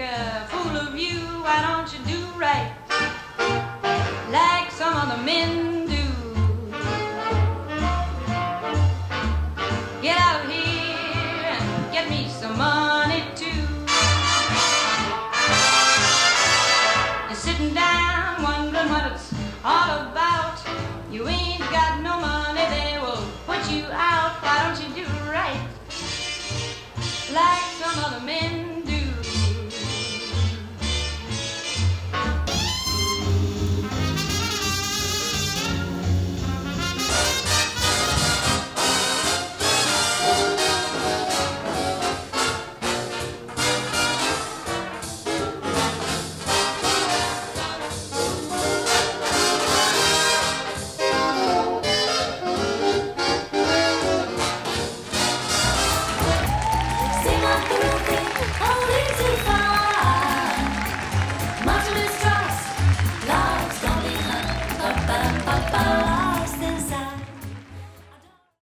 a fool of you, why don't you do right? Like some other men do. Get out here and get me some money too. You're sitting down wondering what it's all about. You ain't got no money, they will put you out. Why don't you do right? Like some other men.